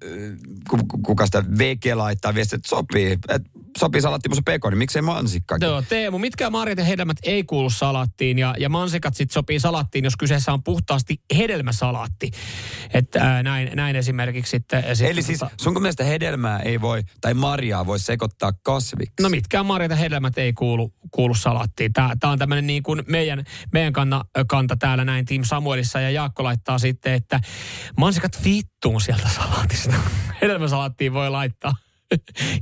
ku, ku- kuka sitä veke laittaa viestiä, että sopii. Et sopii salaattimussa pekoni, miksei mansikkakin? Joo, Teemu, mitkä marjat ja hedelmät ei kuulu salaattiin ja, ja mansikat sitten sopii salaattiin, jos kyseessä on puhtaasti hedelmäsalaatti. Että äh, näin, näin esimerkiksi sitten. sitten Eli siis tota- sunko mielestä hedelmää ei voi, tai marjaa voi sekoittaa kasviksi? No mitkään marjat ja hedelmät ei kuulu, kuulu salaattiin. Tämä, on tämmöinen niin kuin meidän, meidän kanna, kanta täällä näin Team Samuelissa ja Jaakko laittaa sitten, että mansikat vittuun sieltä salaatista. Hedelmäsalaattiin voi laittaa.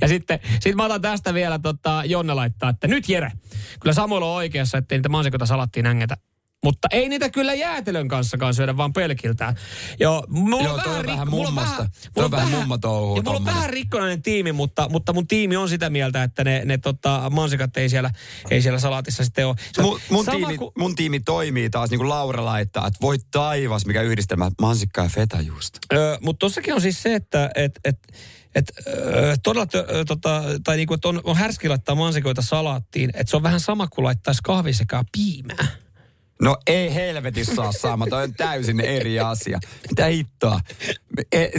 Ja sitten sit mä otan tästä vielä, tota, Jonne laittaa, että nyt Jere, kyllä Samuel on oikeassa, ettei niitä mansikoita salattiin ängetä. Mutta ei niitä kyllä jäätelön kanssakaan syödä, vaan pelkiltään. Joo, mulla Joo, on rik- vähän mummasta. vähän- Toi mulla on vähän mummatouhua Ja mulla on vähän rikkonainen tiimi, mutta, mutta mun tiimi on sitä mieltä, että ne, ne tota, mansikat ei siellä, ei siellä salaatissa sitten ole. Se Mun, mun, tiimi, kuin- mun tiimi toimii taas, niin kuin Laura laittaa, että voi taivas, mikä yhdistelmä, mansikka ja fetajuusto. Öö, mutta tossakin on siis se, että et, et, et, öö, todella, tö, ö, tota, tai niinku, että on, on härski laittaa mansikoita salaattiin, että se on vähän sama kuin laittaisi kahvi sekä piimää. No ei helvetissä saa saama, toi on täysin eri asia. Mitä hittoa? Ei,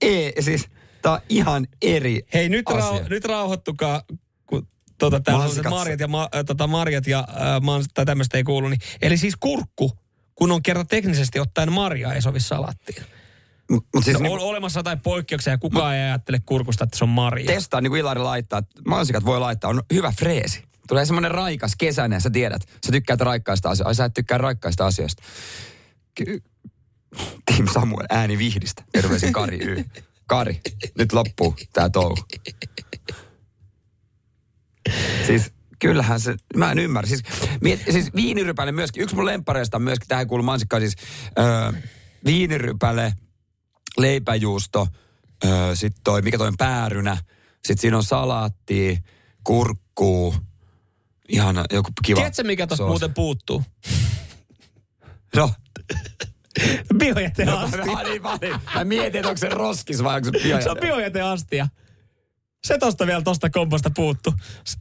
ei siis, tää on ihan eri Hei, nyt, asia. rau, nyt rauhoittukaa, kun tota, täällä on marjat ja, ma, tota, marjat ja äh, mans, tai tämmöistä ei kuulu. Niin, eli siis kurkku, kun on kerran teknisesti ottaen marjaa, ei sovi salaattiin. Mut, mut siis No, niin, on olemassa jotain poikkeuksia ja kukaan ei ajattele kurkusta, että se on marja. testaa, niin kuin Ilari laittaa, että mansikat voi laittaa, on hyvä freesi. Tulee semmoinen raikas kesäinen, sä tiedät. Sä tykkäät raikkaista asioista. Ai sä et tykkää raikkaista asioista. Ky- Team Samuel ääni vihdistä. Terveisin Kari Y. Kari, nyt loppuu tää touhu. Siis kyllähän se, mä en ymmärrä. Siis, miet, siis viinirypäle myöskin, yksi mun lempareista on myöskin, tähän kuuluu mansikka, siis öö, viinirypäle, leipäjuusto, ö, sitten toi, mikä toi on päärynä, sitten siinä on salaattia, kurkkuu, ihana, joku kiva. Tiedätkö, mikä tuosta muuten puuttuu? No, Biojäteastia. mä, niin, mä, niin, mä mietin, että onko se roskis vai onko se biojäte. Se on biojäteastia. Se tosta vielä tosta komposta puuttu.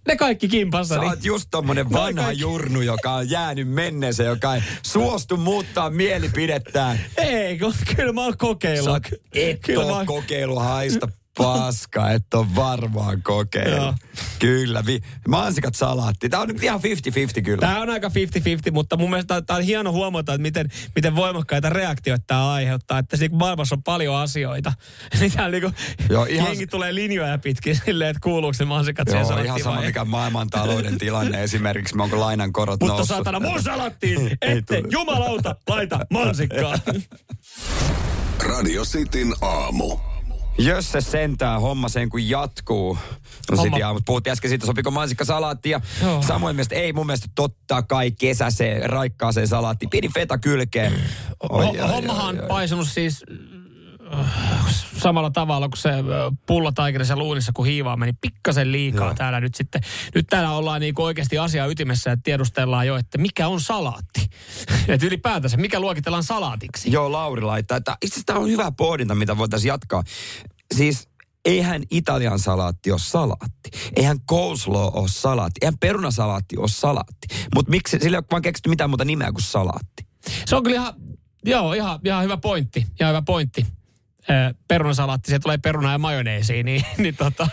Ne kaikki kimpassa. Sä niin- oot just tommonen No vanha kaikki- jurnu, joka on jäänyt menneeseen, joka ei suostu muuttaa mielipidettään. Ei, kyllä mä oon Sä kokeillut. oot, et kyllä mä kokeilu haista paska, et oo varmaan kokeilu. Joo. Kyllä, vi, mansikat salaatti. Tää on nyt ihan 50-50 kyllä. Tämä on aika 50-50, mutta mun mielestä tämä on hieno huomata, että miten, miten voimakkaita reaktioita tämä aiheuttaa. Että siinä maailmassa on paljon asioita. Niin täällä niinku, Joo, ihan- jengi tulee linjoja pitkin silleen, että kuuluuko se mansikat siihen Joo, salattiin ihan sama vai mikä maailman talouden tilanne esimerkiksi, me onko lainan korot Mutta noussut. saatana mun salattiin, ette jumalauta laita mansikkaa. Radio Cityn aamu. Jos se sentää homma sen kun jatkuu. No sit, ja, mutta puhuttiin äsken siitä, sopiko mansikka salaatti. Ja Joo. Samoin mielestä ei mun mielestä totta kai kesäseen, raikkaaseen salaattiin. Pieni feta kylkeen. Oi, Ho- Hommahan on paisunut siis äh, samalla tavalla kuin se äh, pullotaikinassa luunissa, kun hiivaa meni pikkasen liikaa Joo. täällä nyt sitten. Nyt täällä ollaan niin oikeasti asia ytimessä, että tiedustellaan jo, että mikä on salaatti. että ylipäätänsä, mikä luokitellaan salaatiksi. Joo, Lauri laittaa, että itse asiassa tämä on hyvä pohdinta, mitä voitaisiin jatkaa. Siis eihän Italian salaatti ole salaatti. Eihän coleslaw ole salaatti. Eihän perunasalaatti ole salaatti. Mutta miksi sillä ei ole vaan keksitty mitään muuta nimeä kuin salaatti? Se on kyllä ihan, joo, ihan, ihan hyvä pointti. Ihan hyvä pointti. Perunasalaatti, se tulee perunaa ja majoneesiin, niin, niin tota,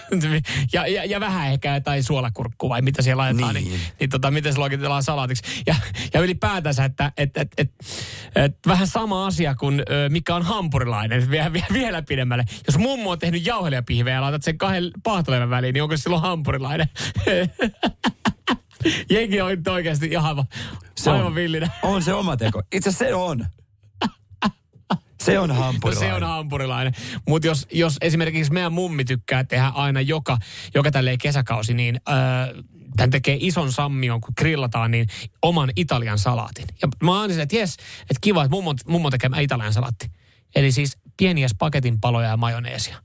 ja, ja, ja, vähän ehkä tai suolakurkku vai mitä siellä laitetaan, niin, Niin. niin, tota, miten se luokitellaan salaatiksi. Ja, ja ylipäätänsä, että et, et, et, et, vähän sama asia kuin mikä on hampurilainen, vielä, vielä, vielä pidemmälle. Jos mummo on tehnyt jauhelijapihveä ja laitat sen kahden paahtoleivän väliin, niin onko se silloin hampurilainen? Jengi on oikeasti ihan Se on. aivan villinä. On se oma teko. Itse se on. Se on No hampurilainen. se on hampurilainen. Mutta jos, jos esimerkiksi meidän mummi tykkää tehdä aina joka, joka tälleen kesäkausi, niin öö, tämän tekee ison sammion, kun grillataan, niin oman Italian salaatin. Ja mä aina että jes, että kiva, että mummo, mummo tekee Italian salaatti. Eli siis pieniä spagetin paloja ja majoneesia.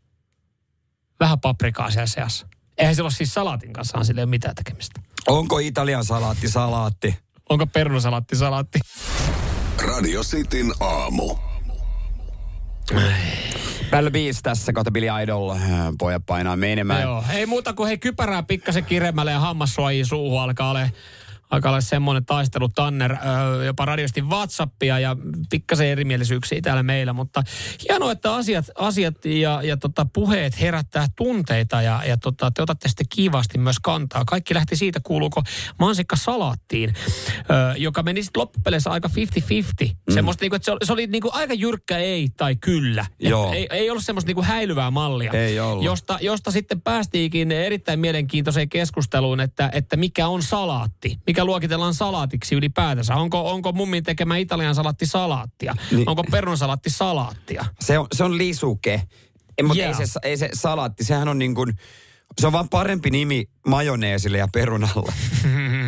Vähän paprikaa siellä seassa. Eihän sillä ole siis salaatin kanssa sille mitään tekemistä. Onko Italian salaatti salaatti? Onko perunasalaatti salaatti? Radio Cityn aamu. Bell Beast tässä kohta Billy Idol. äh, Pojat painaa menemään. Joo, ei muuta kuin hei kypärää pikkasen kiremmälle ja hammassuojia suuhun alkaa olla alkaa olla semmoinen taistelu Tanner, jopa radiosti Whatsappia ja pikkasen erimielisyyksiä täällä meillä, mutta hienoa, että asiat, asiat ja, ja tota, puheet herättää tunteita ja, ja tota, te otatte sitten kiivasti myös kantaa. Kaikki lähti siitä, kuuluuko mansikka salaattiin, joka meni sitten loppupeleissä aika 50-50. Mm. Semmoista, niinku, että se oli, se oli niinku aika jyrkkä ei tai kyllä. Joo. Ei, ei ollut semmoista niinku häilyvää mallia. Ei ollut. Josta, josta sitten päästiinkin erittäin mielenkiintoiseen keskusteluun, että, että mikä on salaatti. Mikä luokitellaan salaatiksi ylipäätänsä. Onko, onko mummin tekemä italian salaatti salaattia? Niin. Onko perunasalaatti salaattia? Se on, se on lisuke. Ei, mutta Joo. ei, se, ei se salaatti, sehän on niin kuin, se on vaan parempi nimi majoneesille ja perunalle.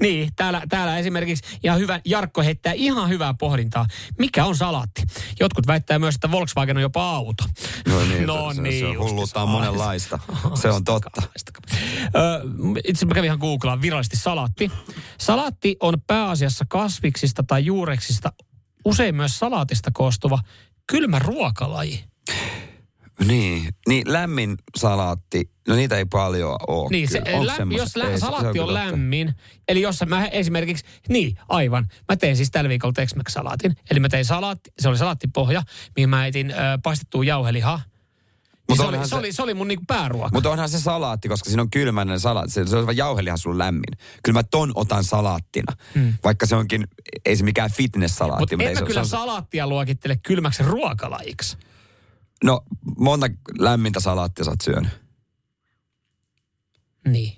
niin, täällä, täällä esimerkiksi ihan hyvä, Jarkko heittää ihan hyvää pohdintaa. Mikä on salaatti? Jotkut väittää myös, että Volkswagen on jopa auto. No niin, no se, se, niin se on justiinsa. hulluutta on monenlaista. Se on totta. Itse mä kävin ihan googlaan virallisesti salaatti. Salaatti on pääasiassa kasviksista tai juureksista, usein myös salaatista koostuva kylmä ruokalaji. Niin, niin lämmin salaatti, no niitä ei paljon ole. Niin, se, lä, jos lä, Ei, se- se salaatti on, totta. lämmin, eli jos mä esimerkiksi, niin aivan, mä tein siis tällä viikolla tex salaatin eli mä tein salaatti, se oli salaattipohja, mihin mä etin ö, paistettua jauhelihaa. Niin Mut se, oli, se, se- oli, se oli mun niinku pääruoka. Mutta onhan se salaatti, koska siinä on kylmäinen salaatti. Se, se on jauhelihan sun lämmin. Kyllä mä ton otan salaattina. Mm. Vaikka se onkin, ei se mikään fitness-salaatti. Mutta ei en mä se, kyllä se on, salaattia luokittele kylmäksi ruokalajiksi. No, monta lämmintä salaattia sä oot syönyt? Niin.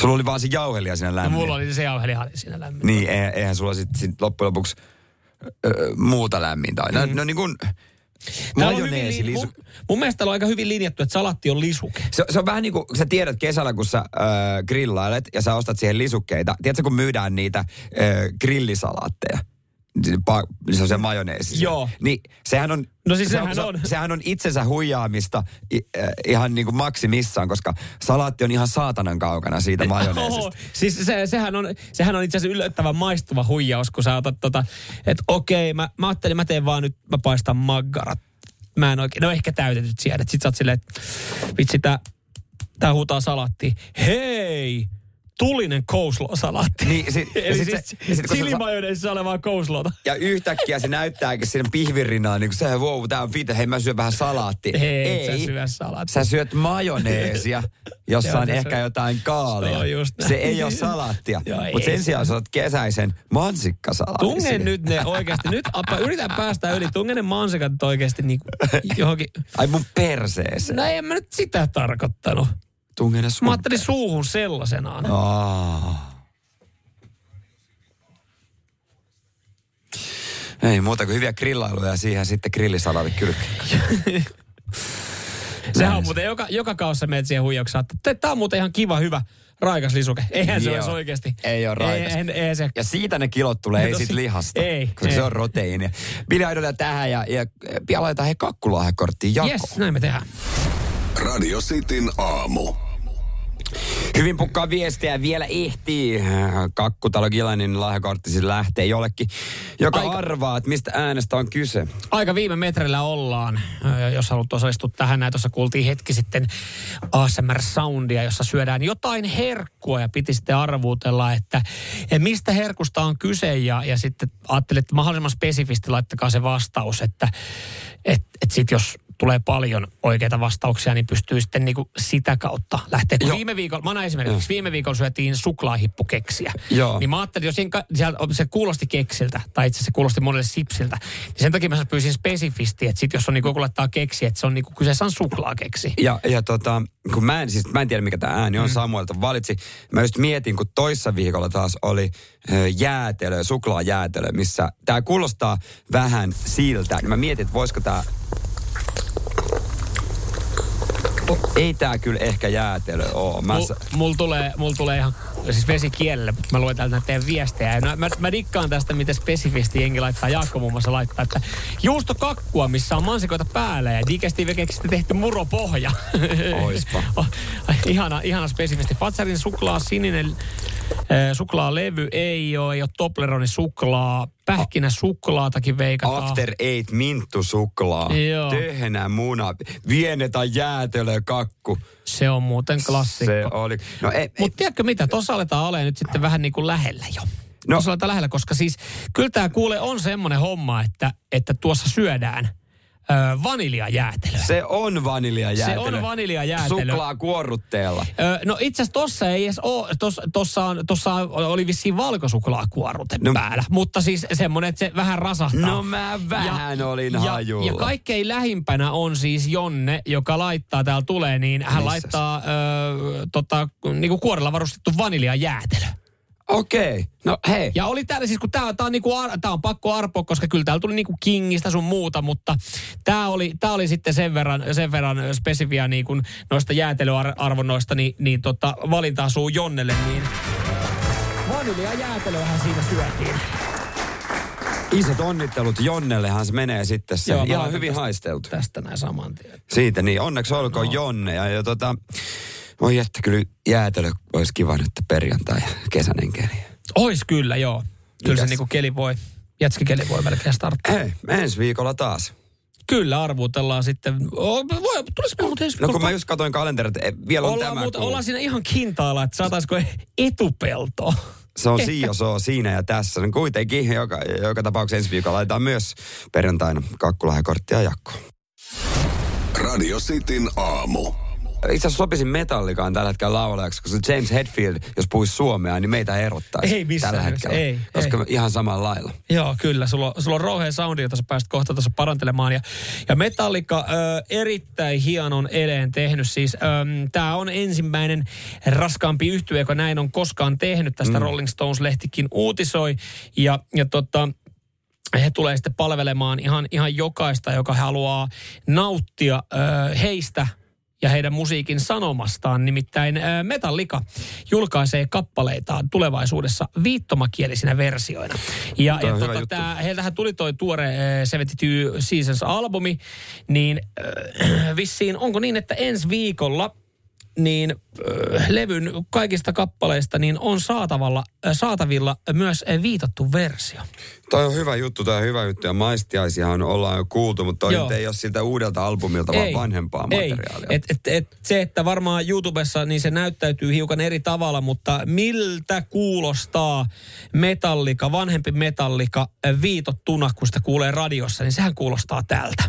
Sulla oli vaan se jauhelia siinä No, lämmin. mulla oli se jauheliha siinä lämmin. Niin, eihän, eihän sulla sitten sit loppujen lopuksi ö, muuta lämmintä. Mm. No, no niin kuin hyvin majoneesi, li- lisu, mun, mun mielestä täällä on aika hyvin linjattu, että salatti on lisuke. se, se on vähän niin kuin, sä tiedät kesällä, kun sä äh, grillailet ja sä ostat siihen lisukkeita. Tiedätkö, kun myydään niitä äh, grillisalaatteja? Pa- se on se majoneesi. Joo. Niin sehän on, No siis se sehän se on. Sehän on itsensä huijaamista i, äh, ihan niin kuin maksimissaan, koska salaatti on ihan saatanan kaukana siitä majoneesista. Oho, siis se, sehän, on, sehän on itse asiassa yllättävän maistuva huijaus, kun sä otat tota, että okei, mä, mä ajattelin, mä teen vaan nyt, mä paistan maggarat. Mä en oikein, no ehkä täytetyt siedet. Sitten sä oot silleen, että vitsi, tää, tää huutaa salaattiin. Hei! Tulinen coleslaw-salaatti. Niin, ja Eli sit siis se- sit chilimajoneesissa olevaa coleslawta. Ja yhtäkkiä se näyttääkin siinä pihvirinnaan, niin kuin se, wow, tää on fite, hei mä syön vähän salaattia. Ei, sä syö salaattia. Sä syöt majoneesia, jossa on ehkä syö- jotain kaalia. Se on just näin. se ei ole salaattia. Mutta sen se sijaan sä oot kesäisen mansikkasalaatin. Tunge nyt ne oikeasti. Nyt appa, yritän päästä yli. Tunge ne mansikat oikeasti niin johonkin. Ai mun perseeseen. No en mä nyt sitä tarkoittanut. Tunge ne Mä ajattelin suuhun sellaisenaan. Aa. Ei muuta kuin hyviä grillailuja ja siihen sitten grillisalaatit kylkeen. Sehän on muuten joka, joka kaussa menet siihen huijaukseen. että Tää on muuten ihan kiva, hyvä, raikas lisuke. Eihän se Joo. olisi oikeasti. Ei ole raikas. Ei, ei, ei se. Ja siitä ne kilot tulee, ei No siitä si- lihasta. ei, Koska ei. se on proteiinia. Billy Idolia tähän ja, ja pian laitetaan he kakkulahjakorttiin jakoon. Yes, näin me tehdään. Radio Cityn aamu. Hyvin pukkaa viestiä vielä ehtii. Kakkutalo Gilanin lahjakortti siis lähtee jollekin, joka Aika- arvaa, että mistä äänestä on kyse. Aika viime metrillä ollaan. Ö, Jos haluat osallistua tähän, näin tuossa kuultiin hetki sitten ASMR-soundia, jossa syödään jotain herkkua ja piti sitten arvuutella, että että mistä herkusta on kyse ja, ja sitten ajattelin, että mahdollisimman spesifisti laittakaa se vastaus, että et, et sit jos tulee paljon oikeita vastauksia, niin pystyy sitten niinku sitä kautta lähteä. Kun Joo. viime viikolla, mä annan esimerkiksi, viime viikolla syötiin suklaahippukeksiä. Joo. Niin mä ajattelin, jos siellä, se kuulosti keksiltä, tai itse asiassa se kuulosti monelle sipsiltä, niin sen takia mä pyysin spesifisti, että sit jos on niinku joku laittaa keksiä, että se on niinku, kyseessä on suklaakeksi. Ja, ja tota, kun mä en, siis mä en tiedä mikä tämä ääni on, mm. Samuelta valitsi. Mä just mietin, kun toissa viikolla taas oli jäätelö, suklaajäätelö, missä tämä kuulostaa vähän siltä. Niin mä mietin, että voisiko tämä... Ei tää kyllä ehkä jäätelö oo. Mä Mul, sa- mul, tulee, mul tulee ihan siis vesi kielelle, mutta mä luen täältä näitä teidän viestejä. Ja mä, mä, dikkaan tästä, miten spesifisti jengi laittaa. Jaakko muun muassa laittaa, että juustokakkua, missä on mansikoita päällä ja digestiivikeksistä tehty muropohja. Oispa. Oh, ihana, ihana spesifisti. Fatsarin suklaa sininen äh, suklaalevy ei ole, ei ole Tobleronin suklaa. Pähkinä suklaatakin veikataan. After Eight minttu suklaa. Joo. Tehnä muna. Vienetä jäätelö kakku. Se on muuten klassikko. Se oli. No Mutta tiedätkö mitä, tuossa aletaan olemaan nyt sitten vähän niin kuin lähellä jo. No. Aletaan lähellä, koska siis kyllä tämä kuule on semmoinen homma, että, että tuossa syödään ö, vaniljajäätelöä. Se on vaniljajäätelö. Se on vaniljajäätelö. Suklaa kuorrutteella. Ö, no itse asiassa tossa ei edes ole, tossa, tossa, on, tossa oli vissiin valkosuklaakuorute No. no. päällä. Mutta siis semmoinen, että se vähän rasahtaa. No mä vähän olin ja, hajulla. ja kaikkein lähimpänä on siis Jonne, joka laittaa, täällä tulee, niin hän Missäs? laittaa ö, tota, niinku kuorella varustettu vaniljajäätelö. Okei. No hei. Ja oli täällä siis, kun tää, tää, on, niinku, ar- tää on pakko arpoa, koska kyllä täällä tuli niinku Kingistä sun muuta, mutta tää oli, tää oli sitten sen verran, sen verran spesifiä niinku noista jäätelyarvonnoista, niin, niin tota, valinta asuu Jonnelle, niin vanilja jäätelöähän siinä syötiin. Isot onnittelut Jonnellehan se menee sitten se. Joo, Ihan hyvin tästä- haisteltu. Tästä näin saman tien. Siitä niin, onneksi olkoon no. Jonne. Ja, ja tota, voi että kyllä jäätelö olisi kiva nyt perjantai kesäinen keli. Ois kyllä, joo. Kyllä se Mikäs? niinku keli voi, jätskikeli voi melkein starttaa. Hei, ensi viikolla taas. Kyllä arvuutellaan sitten. Oh, voi, me muuten ensi No kun mä just katsoin kalenterit, vielä on ollaan, tämä muuta, ollaan siinä ihan kintaalla, että saataisiko etupelto. Se on Ehkä. siio siinä ja tässä. No kuitenkin joka, joka tapauksessa ensi viikolla laitetaan myös perjantaina kakkulahjakorttia jakkoon. Radio Cityn aamu. Itse asiassa sopisin metallikaan tällä hetkellä laulajaksi, koska James Hetfield, jos puhuisi suomea, niin meitä erottaisi Ei missään tällä hetkellä. ei, koska ei. ihan samalla lailla. Joo, kyllä. Sulla, on- sulla on rouhea soundi, jota sä pääset kohta tuossa parantelemaan. Ja, ja Metallica ö, erittäin hienon eleen tehnyt. Siis tämä on ensimmäinen raskaampi yhtye, joka näin on koskaan tehnyt. Tästä mm. Rolling Stones-lehtikin uutisoi. Ja, ja tota, he tulee sitten palvelemaan ihan, ihan jokaista, joka haluaa nauttia ö, heistä ja heidän musiikin sanomastaan. Nimittäin ää, Metallica julkaisee kappaleitaan tulevaisuudessa viittomakielisinä versioina. Ja, ja tota, juttu. tää, heiltähän tuli toi tuore ää, 72 Seasons-albumi, niin äh, vissiin onko niin, että ensi viikolla niin äh, levyn kaikista kappaleista niin on saatavalla, äh, saatavilla myös äh, viitattu versio. Toi on hyvä juttu, toi on hyvä juttu. Ja maistiaisiahan ollaan jo kuultu, mutta toi ei ole siltä uudelta albumilta, vaan vanhempaa ei. materiaalia. Et, et, et, se, että varmaan YouTubessa niin se näyttäytyy hiukan eri tavalla, mutta miltä kuulostaa metallika, vanhempi metallika äh, viitottuna, kun sitä kuulee radiossa, niin sehän kuulostaa tältä.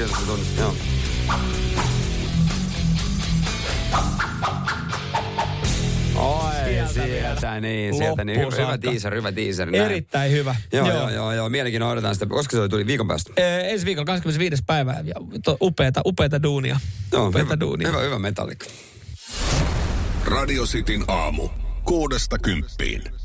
Joo, kyllä se tunnistaa. Joo. Oi, Sieltä sieltä, vielä. niin, sieltä niin. Hyvä, hyvä teaser, hyvä teaser. näin. Erittäin hyvä. Joo, joo, joo, joo. Mielenkiinnolla odotetaan sitä. Koska se tuli viikon päästä? Ee, ensi viikolla 25. päivä ja to, upeata, upeata duunia. Joo, upeata hyvä, duunia. hyvä, hyvä metallikka. Radio Cityn aamu. Kuudesta kymppiin.